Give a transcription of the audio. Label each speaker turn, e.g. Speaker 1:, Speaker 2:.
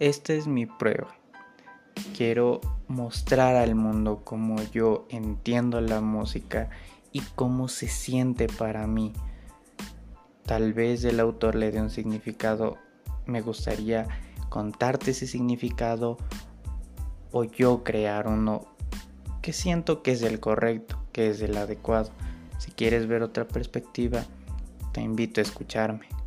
Speaker 1: esta es mi prueba. Quiero mostrar al mundo cómo yo entiendo la música y cómo se siente para mí. Tal vez el autor le dé un significado, me gustaría contarte ese significado o yo crear uno que siento que es el correcto, que es el adecuado. Si quieres ver otra perspectiva, te invito a escucharme.